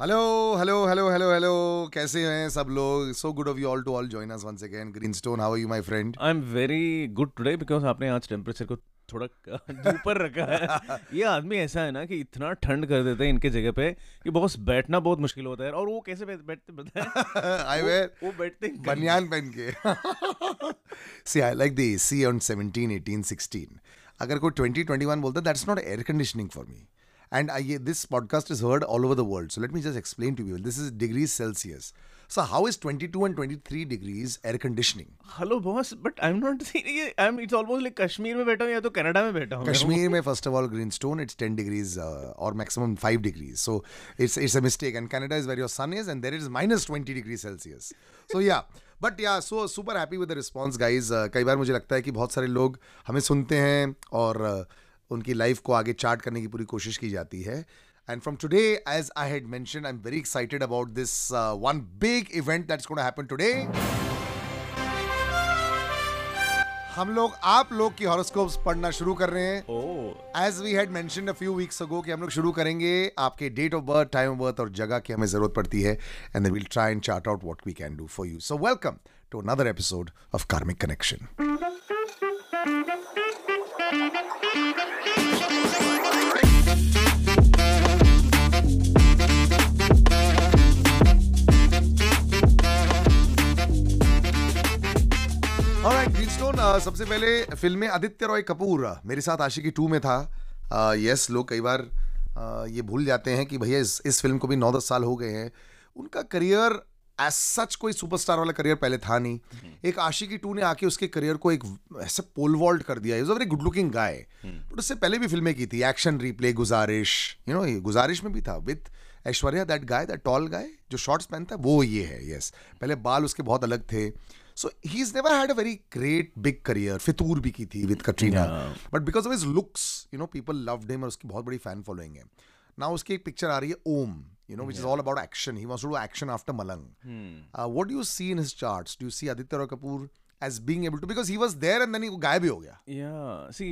Hello hello hello hello hello कैसे हैं सब लोग? So good of you all to all join us once again Greenstone how are you my friend I am very good today because आपने आज temperature को थोड़ा ऊपर रखा है। ये आदमी ऐसा है ना कि इतना ठंड कर देते हैं इनके जगह पे कि बॉस बैठना बहुत मुश्किल होता है और वो कैसे बैठ- बैठते पता आई वेयर वो बैठते बनियान पहन के। See I like the C on 17 18 16 अगर कोई 20 21 बोलता that's not air conditioning for me and ये this podcast is heard all over the world so let me just explain to you this is degrees celsius so how is 22 and 23 degrees air conditioning hello boss but I am not ये I am it's almost like Kashmir में बैठा हूँ या तो Canada में बैठा हूँ कश्मीर में first of all Greenstone it's 10 degrees uh, or maximum 5 degrees. So it's it's a mistake. And canada is where your sun is and there is minus 20 degrees celsius. So yeah but या so super happy with the response guys कई बार मुझे लगता है कि बहुत सारे लोग हमें सुनते हैं और uh, उनकी लाइफ को आगे चार्ट करने की पूरी कोशिश की जाती है। And from today as I had mention I am very excited about this one big event that's gonna happen today हम लोग आप लोग की हॉरोस्कोप्स पढ़ना शुरू कर रहे हैं। As we had mentioned a few weeks ago कि हम लोग शुरू करेंगे आपके date of birth time of birth और जगह की हमें ज़रूरत पड़ती है। And will try and chart out what we can do for you so welcome to another episode of karmic connection Greenstone, uh, सबसे पहले फ़िल्म में आदित्य रॉय कपूर uh, मेरे साथ आशिकी टू में था। यस लोग कई बार uh, ये भूल जाते हैं कि भैया इस इस फ़िल्म को भी नौ दस साल हो गए हैं। उनका करियर एज सच कोई सुपरस्टार वाला करियर पहले था नहीं। एक आशिकी टू ने आके उसके करियर को एक ऐसे पोल वॉल्ट कर दिया। Is a very good looking guy but उससे पहले भी फ़िल्में की थी। Action replay Guzaarish. You know Guzaarish में भी था। With Aishwarya that guy that tall guy जो शॉर्ट्स पहनता है वो ये है यस पहले बाल उसके बहुत अलग थे। So he is never had a very great big career Fitoor भी की थी with Katrina but because of his looks you know people loved him और उसकी बहुत बड़ी फ़ैन फॉलोइंग है नाउ उसकी एक पिक्चर आ रही है ओम you know which yeah. is all about action he wants to do action after malang Hmm. uh, what do you see in his charts do you see aditya roy kapoor as being able to because he was there and then he गायब ही हो गया या सी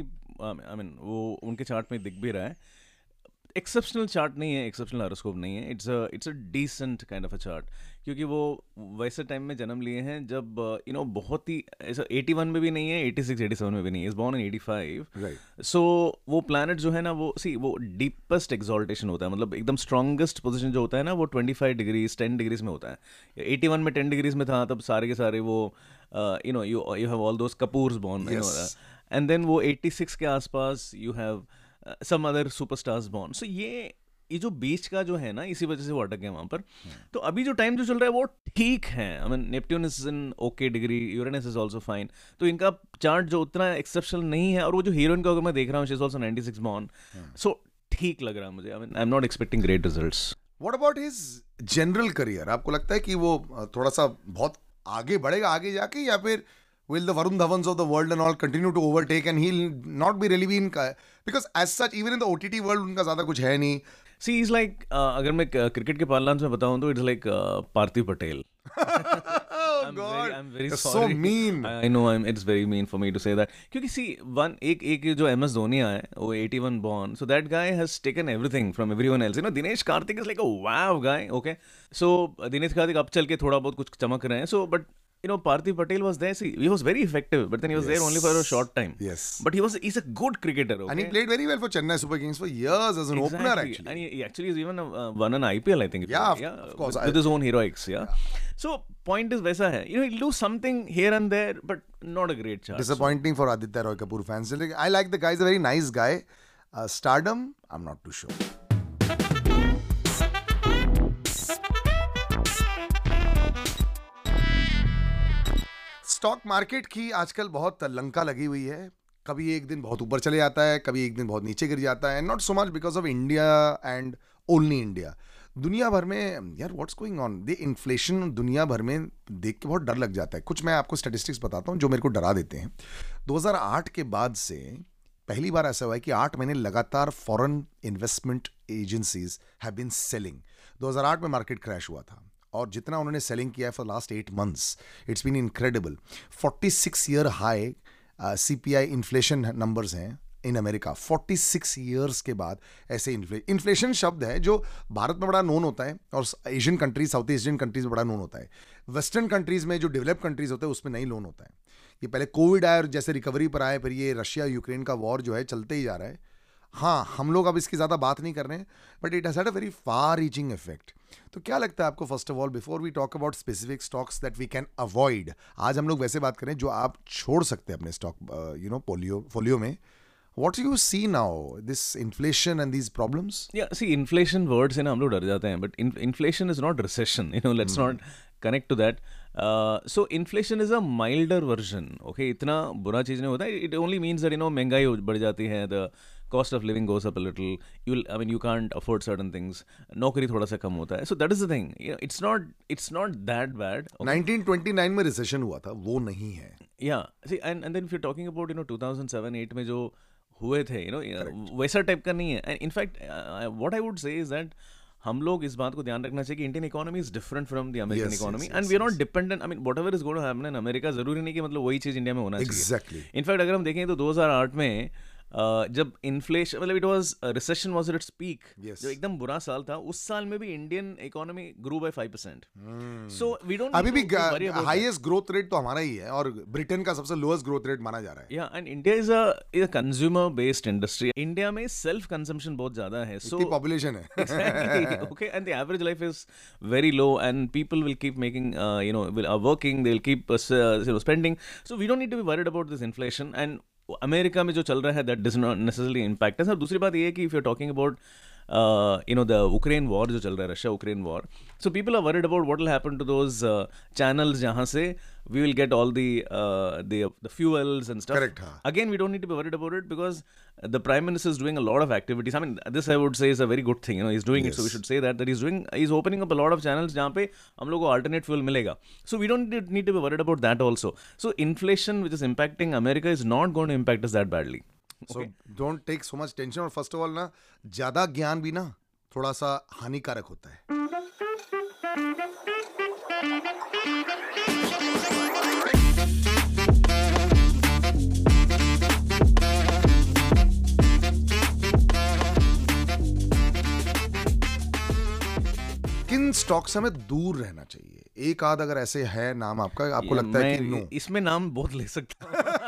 I mean वो उनके chart में दिख भी रहा है एक्सेप्शनल चार्ट नहीं है एक्सेप्शनल हॉरोस्कोप नहीं है. It's a it's a decent kind of a chart क्योंकि वो वैसे टाइम में जन्म लिए हैं जब यू नो बहुत ही ऐसा 81 में भी नहीं है 86 87 में भी नहीं है. Is born in 85 Right. So वो प्लानट जो है ना वो सी वो डीपेस्ट एक्सॉल्टेशन होता है. मतलब एकदम स्ट्रॉन्गेस्ट पोजिशन जो होता है ना वो 25 डिग्रीज टेन डिग्रीज में होता है. 81 में टेन डिग्रीज में था तब सारे के सारे वो you know you you have all those Kapoors born. And then वो 86 के आसपास you have some other superstars born so ये ये जो बीच का जो है ना इसी वजह से वो अटक गए वहाँ पर। तो अभी जो टाइम जो चल रहा है वो ठीक है। I mean Neptune is in okay degree Uranus is also fine तो इनका चार्ट जो उतना एक्सेप्शनल नहीं है और वो जो हीरोइन को अगर मैं देख रहा हूँ she is also 96 born so ठीक लग रहा है मुझे। I mean I am not expecting great results what about his general career आपको लगता है कि वो uh, थोड़ा सा बहुत आगे बढ़ेगा आगे जाके या फिर will the Varun Dhavans of the world and all continue to overtake and he'll not be really be in because as such even in the OTT world उनका ज़्यादा कुछ है नहीं। सी इज़ लाइक अगर मैं क्रिकेट के पालन में बताऊँ तो it's like Parthiv Patel Dinesh Karthik so Dinesh Karthik अब चल के थोड़ा बहुत कुछ चमक रहे हैं so but you know, Parthiv Patel was there. See, he was very effective, but then he was yes. there only for a short time. Yes. But he was he's a good cricketer. Okay? And he played very well for Chennai Super Kings for years as an exactly. opener, actually. And he, he actually has even a, uh, won an IPL, I think. Yeah, yeah of course. With, with, his own heroics, yeah. yeah. So, point is, Vesa, you know, he'll do something here and there, but not a great chance. Disappointing so. for Aditya Roy Kapoor fans. I like the guy, he's a very nice guy. Uh, stardom, I'm not too sure. Stock market की आजकल बहुत लंका लगी हुई है। कभी एक दिन बहुत ऊपर चले जाता है, कभी एक दिन बहुत नीचे गिर जाता है। Not so much because of India and only India दुनिया भर में, यार what's going on the inflation दुनिया भर में देख के बहुत डर लग जाता है। कुछ मैं आपको स्टेटिस्टिक्स बताता हूँ जो मेरे को डरा देते हैं। 2008 के बाद से पहली बार ऐसा हुआ है कि आठ महीने लगातार foreign investment agencies have been selling 2008 में मार्केट क्रैश हुआ था। और जितना उन्होंने सेलिंग किया है for last eight months it's been incredible 46 year high C P I inflation numbers हैं इन अमेरिका 46 इयर्स के बाद ऐसे इन्फ्ले इन्फ्लेशन शब्द है जो भारत में बड़ा नोन होता है और Asian countries South Asian countries में बड़ा नोन होता है। वेस्टर्न कंट्रीज़ में जो डेवलप कंट्रीज़ होते हैं, उसमें नहीं लोन होता है। ये पहले कोविड आया और जैसे रिकवरी पर आए फिर ये रशिया यूक्रेन का वॉर जो है चलते ही जा रहा है। हाँ हम लोग अब इसकी ज़्यादा बात नहीं कर रहे हैं but it has had a very far reaching effect तो क्या लगता है आपको first of all before we talk about specific stocks that we can avoid आज हम लोग वैसे बात करें जो आप छोड़ सकते हैं अपने stock you know portfolio में what do you see now this inflation and these problems yeah see inflation words है ना हम लोग डर but in, inflation is not recession you know let's mm. not connect to that uh, so inflation is a milder version okay इतना बुरा चीज़ नहीं होता it only means that you know महँगाई बढ़ जाती है the cost of living goes up a little. You'll i mean you can't afford certain things. नौकरी थोड़ा सा कम होता है. So that is the thing. You know, it's not it's not that bad. Okay? 1929 में रिसेशन हुआ था वो नहीं है. Yeah. See and and then if you're talking about you know 2007 8 में जो हुए थे यू नो वैसा टाइप का नहीं है. And in fact what I would say is that हम लोग इस बात को ध्यान रखना चाहिए कि Indian economy is different from the American economy and we are not dependent I mean whatever is going to happen in America ज़रूरी नहीं कि मतलब वही चीज़ इंडिया में होना exactly. चाहिए. इनफैक्ट अगर हम देखें तो 2008 में जब इन्फ्लेशन मतलब it was recession was its peak जो एकदम बुरा साल था उस साल में भी Indian economy grow by 5% so we don't अभी भी हाईएस्ट ग्रोथ रेट तो हमारा ही है और ब्रिटेन का सबसे लोएस्ट ग्रोथ रेट माना जा रहा है। या and India a is a consumer based industry India में सेल्फ कंजम्पशन बहुत ज़्यादा है सो पॉपुलेशन है। Okay and the average life is very low and people will keep making you know will are working they will keep spending so we don't need to be worried about this inflation and America में जो चल रहा है that does not necessary impact है sir दूसरी बात ये है कि if you talking about You know the Ukraine war जो चल रहा है Russia Ukraine war so people are worried about what will happen to those channels जहाँ से we will get all the fuels and stuff again we don't need to be worried about it because the prime minister is doing a lot of activities. I mean, this I would say is a very good thing. You know, he's doing yes. it, so we should say that that he's doing. He's opening up a lot of channels जहाँ पे हम लोग को alternate fuel मिलेगा. So we don't need, need to be worried about that also. So inflation, which is impacting America, is not going to impact us that badly. So okay. don't take so much tension. और first of all ना ज़्यादा ज्ञान भी ना थोड़ा सा हानिकारक होता है. किन स्टॉक से हमें दूर रहना चाहिए एक आध अगर ऐसे है नाम आपका आपको लगता है कि नो इसमें नाम बहुत ले सकता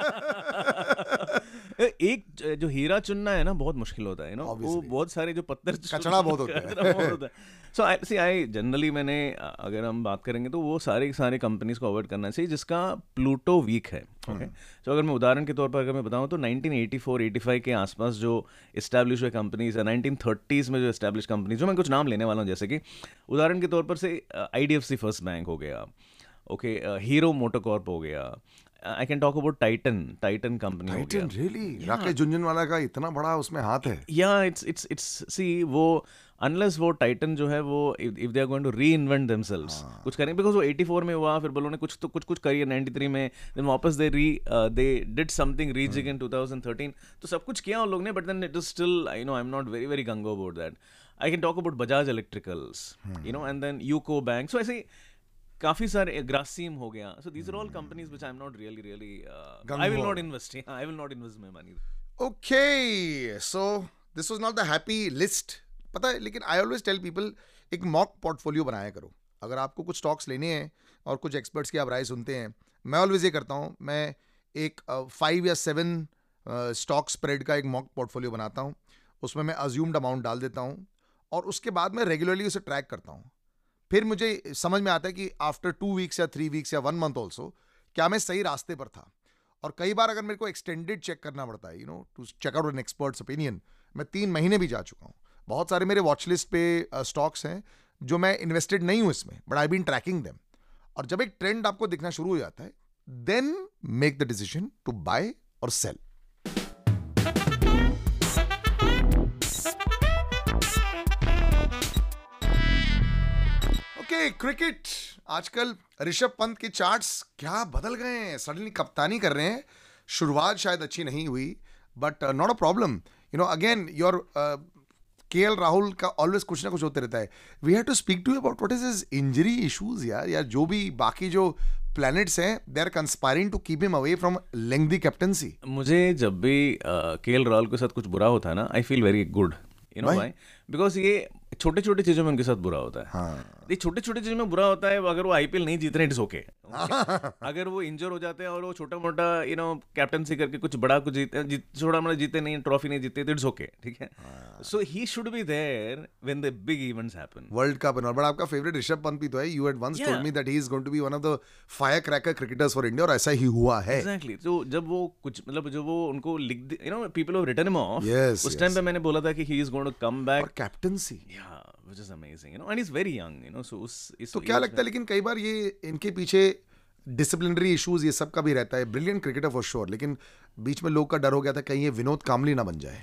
एक जो हीरा चुनना है ना बहुत मुश्किल होता है ना वो बहुत सारे जो पत्थर कचड़ा बहुत होता है। सो आई सी आई जनरली मैंने अगर हम बात करेंगे तो वो सारे सारे कंपनीज़ को अवॉइड करना चाहिए जिसका प्लूटो वीक है ओके okay? तो अगर मैं उदाहरण के तौर पर अगर मैं बताऊँ तो 1984-85 के आसपास जो इस्टेब्लिश हुए कंपनीज़ है नाइनटीन थर्टीज़ में जो इस्टेब्लिश कंपनीज़ जो मैं कुछ नाम लेने वाला हूँ जैसे कि उदाहरण के तौर पर से I D F C First Bank हो गया ओके हीरो मोटोकॉर्प हो गया I can talk about Titan Titan company Titan really Rakesh Jhunjhunwala का इतना बड़ा उसमें हाथ है। या इट्स इट्स इट्स सी वो अनलेस वो टाइटन जो है वो if they are going to reinvent themselves कुछ करेंगे बिकॉज़ वो 84 में हुआ फिर बोलो ने कुछ तो कुछ कुछ करी 93 में देन वापस दे री दे डिड समथिंग रीजिंग इन 2013 तो सब कुछ किया उन लोग ने but then it is still I know I am not very very gung ho about that I can talk about Bajaj Electricals you know and then UCO Bank so ऐसे काफ़ी सारे ग्रासिम हो गया। So these are all companies which I am not really really I will not invest I will not invest my money okay so this was not the happy list पता है लेकिन I always tell people एक mock portfolio बनाया करो। अगर आपको कुछ stocks लेने हैं और कुछ एक्सपर्ट्स की आप राय सुनते हैं मैं ऑलवेज ये करता हूँ मैं एक फाइव uh, या सेवन स्टॉक स्प्रेड का एक मॉक पोर्टफोलियो बनाता हूँ। उसमें मैं अज्यूम्ड अमाउंट डाल देता हूँ और उसके बाद मैं रेगुलरली उसे ट्रैक करता हूँ। फिर मुझे समझ में आता है कि आफ्टर टू वीक्स या थ्री वीक्स या वन मंथ ऑल्सो क्या मैं सही रास्ते पर था? और कई बार अगर मेरे को एक्सटेंडेड चेक करना पड़ता है you know to check out an experts opinion मैं तीन महीने भी जा चुका हूँ। बहुत सारे मेरे वॉच लिस्ट पे स्टॉक्स हैं, जो मैं इन्वेस्टेड नहीं हूँ इसमें but I been tracking them और जब एक ट्रेंड आपको दिखना शुरू हो जाता है then make the decision to buy और सेल ओके क्रिकेट। आजकल ऋषभ पंत के चार्ट्स क्या बदल गए हैं? सडनली कप्तानी कर रहे हैं। शुरुआत शायद अच्छी नहीं हुई but not a problem you know again your K L Rahul का ऑलवेज कुछ ना कुछ होते रहता है। We have to speak to about what is his injury issues यार। यार जो भी बाकी जो प्लैनेट्स हैं they are conspiring to keep him away from lengthy captaincy मुझे जब भी के एल राहुल के साथ कुछ बुरा होता है ना I feel very good you know why because ये छोटे छोटे चीज़ों में उनके साथ बुरा होता है। हाँ। ये छोटे छोटे चीज़ों में बुरा होता है अगर वो आईपीएल नहीं जीत रहे इट्स ओके अगर वो इंजर हो जाते हैं और वो छोटा मोटा यू नो कैप्टनसी करके कुछ बड़ा कुछ जीते जीत, छोटा मोटा जीते नहीं ट्रॉफी नहीं जीते तो इट्स ओके ठीक है? So he should be there when the big events happen world cup and but आपका फेवरेट ऋषभ पंत भी तो है you had once told me that he is going to be one of the fire cracker cricketers for India और ऐसा ही हुआ है। Exactly तो जब वो कुछ मतलब जो वो उनको लिख you know people have written him off उस टाइम पे मैंने बोला था कि he is going to come back captaincy या which is amazing you know and is very young you know so उस इस तो क्या लगता है लेकिन कई बार ये इनके पीछे डिसिप्लिनरी इश्यूज़ ये सब का भी रहता है ब्रिलियंट क्रिकेटर फॉर श्योर लेकिन बीच में लोग का डर हो गया था कहीं ये विनोद कामली ना बन जाए।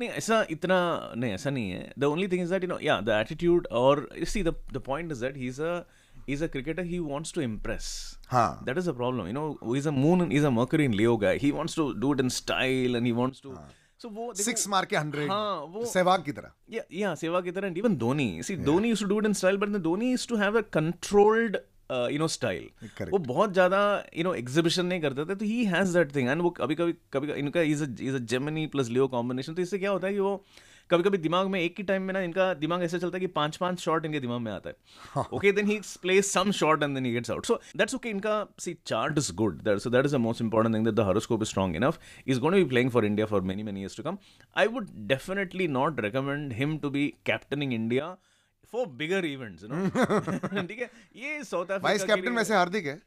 नहीं ऐसा इतना नहीं ऐसा नहीं है। The only thing is that you know या द एटीट्यूड और see the the point is that he is a is a cricketer he wants to impress. हाँ। That is the problem you know he's a moon he's a mercury in leo guy he wants to do it in style and he wants to so वो six मार के hundred हाँ वो सेवाग की तरह। या या सेवाग की तरह and even Dhoni see Dhoni used to do it in style but the Dhoni used to have a controlled you know style वो बहुत ज़्यादा यू नो एग्जीबिशन नहीं करते थे तो he has that thing and वो कभी कभी कभी इनका is a is a Gemini plus Leo combination तो इससे क्या होता है कि वो कभी कभी दिमाग में एक ही टाइम में ना इनका दिमाग ऐसा चलता है कि पाँच पाँच शॉट इनके दिमाग में आता है। Okay then he play some shot and then he gets out so that's okay इनका see chart is good so that is the most important thing that the horoscope is strong enough is going be playing for India for many many years to come I would definitely not recommend him to be captaining India for bigger events ठीक है? ये south Africa vice captain वैसे हार्दिक है।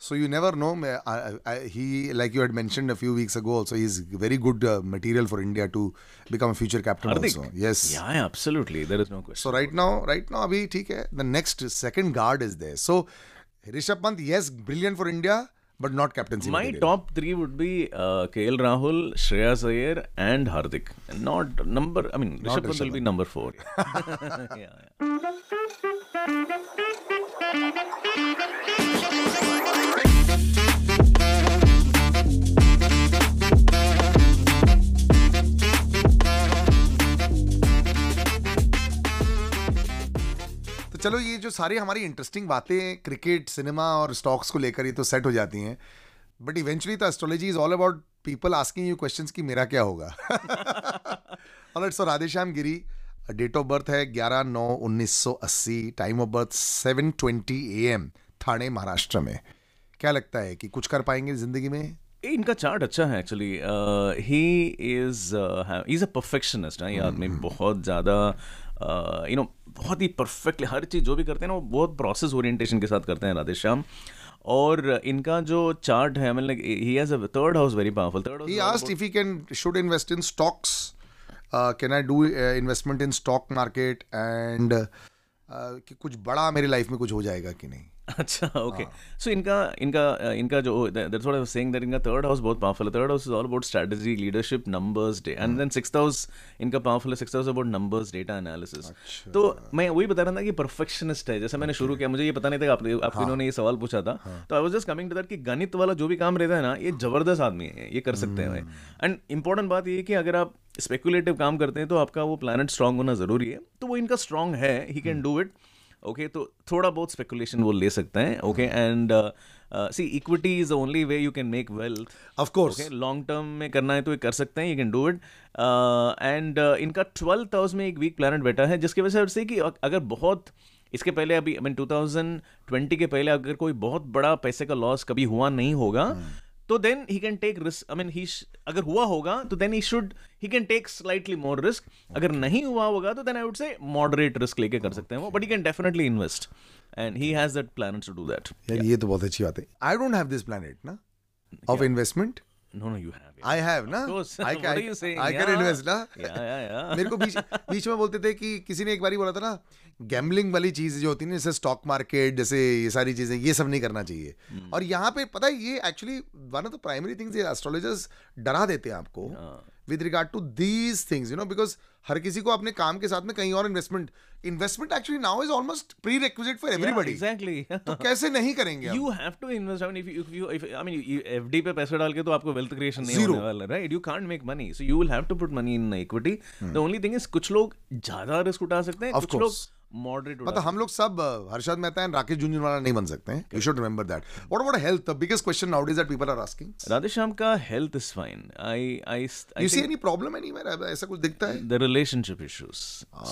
So you never know. I, I, he, like you had mentioned a few weeks ago, also is very good uh, material for India to become a future captain. Hardik. Also, yes. Yeah, absolutely. There is no question. So right now, right now, abhi theek. The next second guard is there. So Rishabh Pant, yes, brilliant for India. But not captaincy. My material. top three would be uh, KL Rahul, Shreya Sayer, and Hardik. Not number. I mean, Rishabh Pant will be number four. yeah. yeah. तो चलो ये जो सारी हमारी interesting बातें cricket cinema और stocks को लेकर ये तो सेट हो जाती हैं। बट इवेंचुअली तो astrology is all about people asking you questions कि मेरा क्या होगा? Alright so Radheshyam Giri date of birth है 11 नौ 1980 time of birth 7:20 AM Thane Maharashtra में। क्या लगता है कि कुछ कर पाएँगे ज़िंदगी में? इनका चार्ट अच्छा है actually he is is a perfectionist है ये आदमी बहुत ज़्यादा यू नो बहुत ही परफेक्टली हर चीज़ जो भी करते हैं ना वो बहुत प्रोसेस ओरिएंटेशन के साथ करते हैं राधे श्याम और इनका जो चार्ट है मतलब he has a third house very powerful third He house he asked if he can should invest in stocks can I do investment in stock market and uh, कि कुछ बड़ा मेरी लाइफ में कुछ हो जाएगा कि नहीं? अच्छा ओके सो इनका इनका uh, इनका जो that's what I was saying that इनका थर्ड हाउस बहुत पावरफुल है। Third house is all about strategy leadership numbers day and then sixth house इनका पावरफुल है। Sixth house about numbers data analysis तो मैं वही बता रहा था कि परफेक्शनिस्ट है। जैसे मैंने शुरू किया मुझे ये पता नहीं था कि आप आप इन्होंने ये सवाल पूछा था। तो I was just coming to that कि गणित वाला जो भी काम रहता है ना ये ज़बरदस्त आदमी है ये कर सकते हैं एंड इंपॉर्टेंट बात ये है कि अगर आप स्पेकुलेटिव काम करते हैं तो आपका वो प्लानट स्ट्रांग होना ज़रूरी है। तो वो इनका स्ट्रांग है he can do it okay तो थोड़ा बहुत स्पेकुलेशन वो ले सकते हैं okay and see equity is the only way you can make wealth of course long term में करना है तो ये कर सकते हैं you can do it and इनका ट्वेल्थ हाउस में एक वीक प्लानट बैठा है जिसकी वजह से कि अगर बहुत इसके पहले अभी आई मीन 2020 के पहले अगर कोई बहुत बड़ा पैसे का लॉस कभी हुआ नहीं होगा तो then he can take risk I mean he अगर हुआ होगा तो then he should he can take slightly more risk अगर नहीं हुआ होगा तो then I would say moderate risk लेके कर सकते हैं वो but he can definitely invest and he has that plan to do that यार ये तो बहुत अच्छी बात है। I don't have this planet ना? Of investment no no you have I have ना course. I What are you saying? Can Yeah. Invest ना Yeah, yeah, yeah. मेरे को बीच बीच में बोलते थे कि किसी ने एक बारी बोला था ना गैम्बलिंग वाली चीज़ जो होती है जैसे स्टॉक मार्केट जैसे ये सारी चीज़ें ये सब नहीं करना चाहिए और यहाँ पे पता है ये actually one of the primary things ये एस्ट्रोलॉजर्स डरा देते हैं आपको with regard to these things you know because हर किसी को अपने काम के साथ में कहीं और investment investment actually now is almost prerequisite for everybody actually कैसे नहीं करेंगे you have to invest I mean if you I mean F D पे पैसे डाल के तो आपको वेल्थ क्रिएशन नहीं होने वाला right you can't make money so you will have to put money in equity the only thing is कुछ लोग ज़्यादा रिस्क उठा सकते हैं कुछ लोग मॉडरेट मतलब हम लोग सब हर्षद मेहता एंड राकेश झुंझुनवाला नहीं बन सकते हैं। You should remember that what about health the biggest question nowadays that people are asking Radheshyam का health is fine I I you see any problem anywhere ऐसा कुछ दिखता है? The relationship issues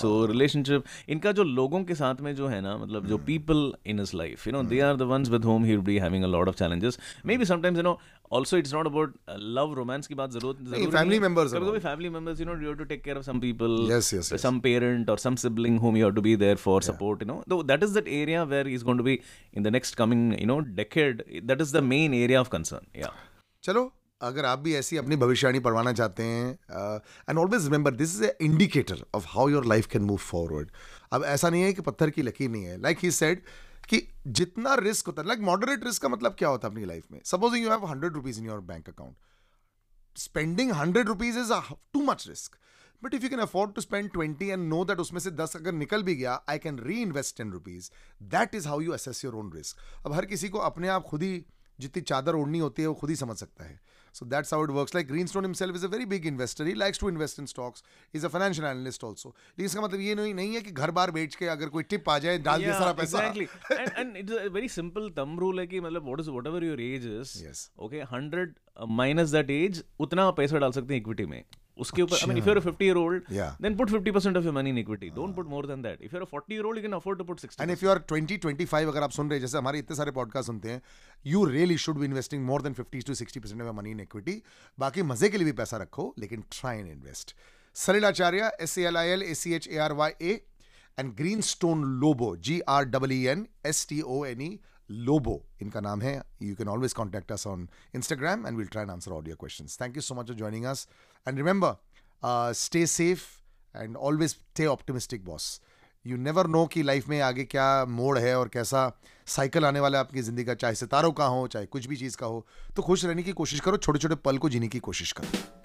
so relationship इनका जो लोगों के साथ में जो है ना मतलब. जो people in his life you know they are the ones with home he would be having a lot of challenges maybe sometimes you know also it's not about love romance की बात ज़रूरत family members कभी कभी family members you know you have to take care of some people Yes, yes, yes. some parent or some sibling whom you have to be there for support you know though that is that area where he's going to be in the next coming you know decade that is the main area of concern yeah चलो अगर आप भी ऐसी अपनी भविष्यवाणी पढ़वाना चाहते हैं uh, and always remember this is a indicator of how your life can move forward अब ऐसा नहीं है कि पत्थर की लकीर नहीं है लाइक ही सेड कि जितना रिस्क होता है लाइक मॉडरेट रिस्क का मतलब क्या होता है अपनी लाइफ में? Supposing you have hundred rupees in your bank account 100 rupees is a, too much risk. But if you can afford to spend 20 and know that उसमें से 10 अगर निकल भी गया I can reinvest 10 rupees. That is how you assess your own risk अब हर किसी को अपने आप खुद ही जितनी चादर ओढ़नी होती है वो खुद ही समझ सकता है। So that's how it works like greenstone himself is a very big investor he likes to invest in stocks he's a financial analyst also लेकिन इसका मतलब ये नहीं नहीं है कि घर बार बेच के अगर कोई टिप आ जाए डाल दिया सारा पैसा exactly and, and it's a very simple thumb rule है कि मतलब what is whatever your age is Yes. okay 100 uh, minus that age उतना पैसा डाल सकते हैं इक्विटी में उसके ऊपर I mean if you're a 50 year old Yeah. then put 50% of your money in equity. Don't put more than that. If you're a 40 year old you can afford to put 60 and if you are 20 25 अगर आप सुन रहे हैं जैसे हमारे इतने सारे podcast सुनते हैं you really should be investing more than 50 to 60 percent of money in equity बाकी मज़े के लिए भी पैसा रखो लेकिन try and invest Salil Acharya S C L I L A C H A R Y A and Greenstone Lobo G R double E N S T O N E Lobo इनका नाम है। You can always contact us on Instagram and will try and answer all your question thank you so much for joining us and remember stay safe and always stay optimistic boss you never know कि life में आगे क्या मोड़ है और कैसा cycle आने वाला है आपकी ज़िंदगी का, चाहे सितारों का हो, चाहे कुछ भी चीज़ का हो। तो खुश रहने की कोशिश करो छोटे छोटे पल को जीने की कोशिश करो।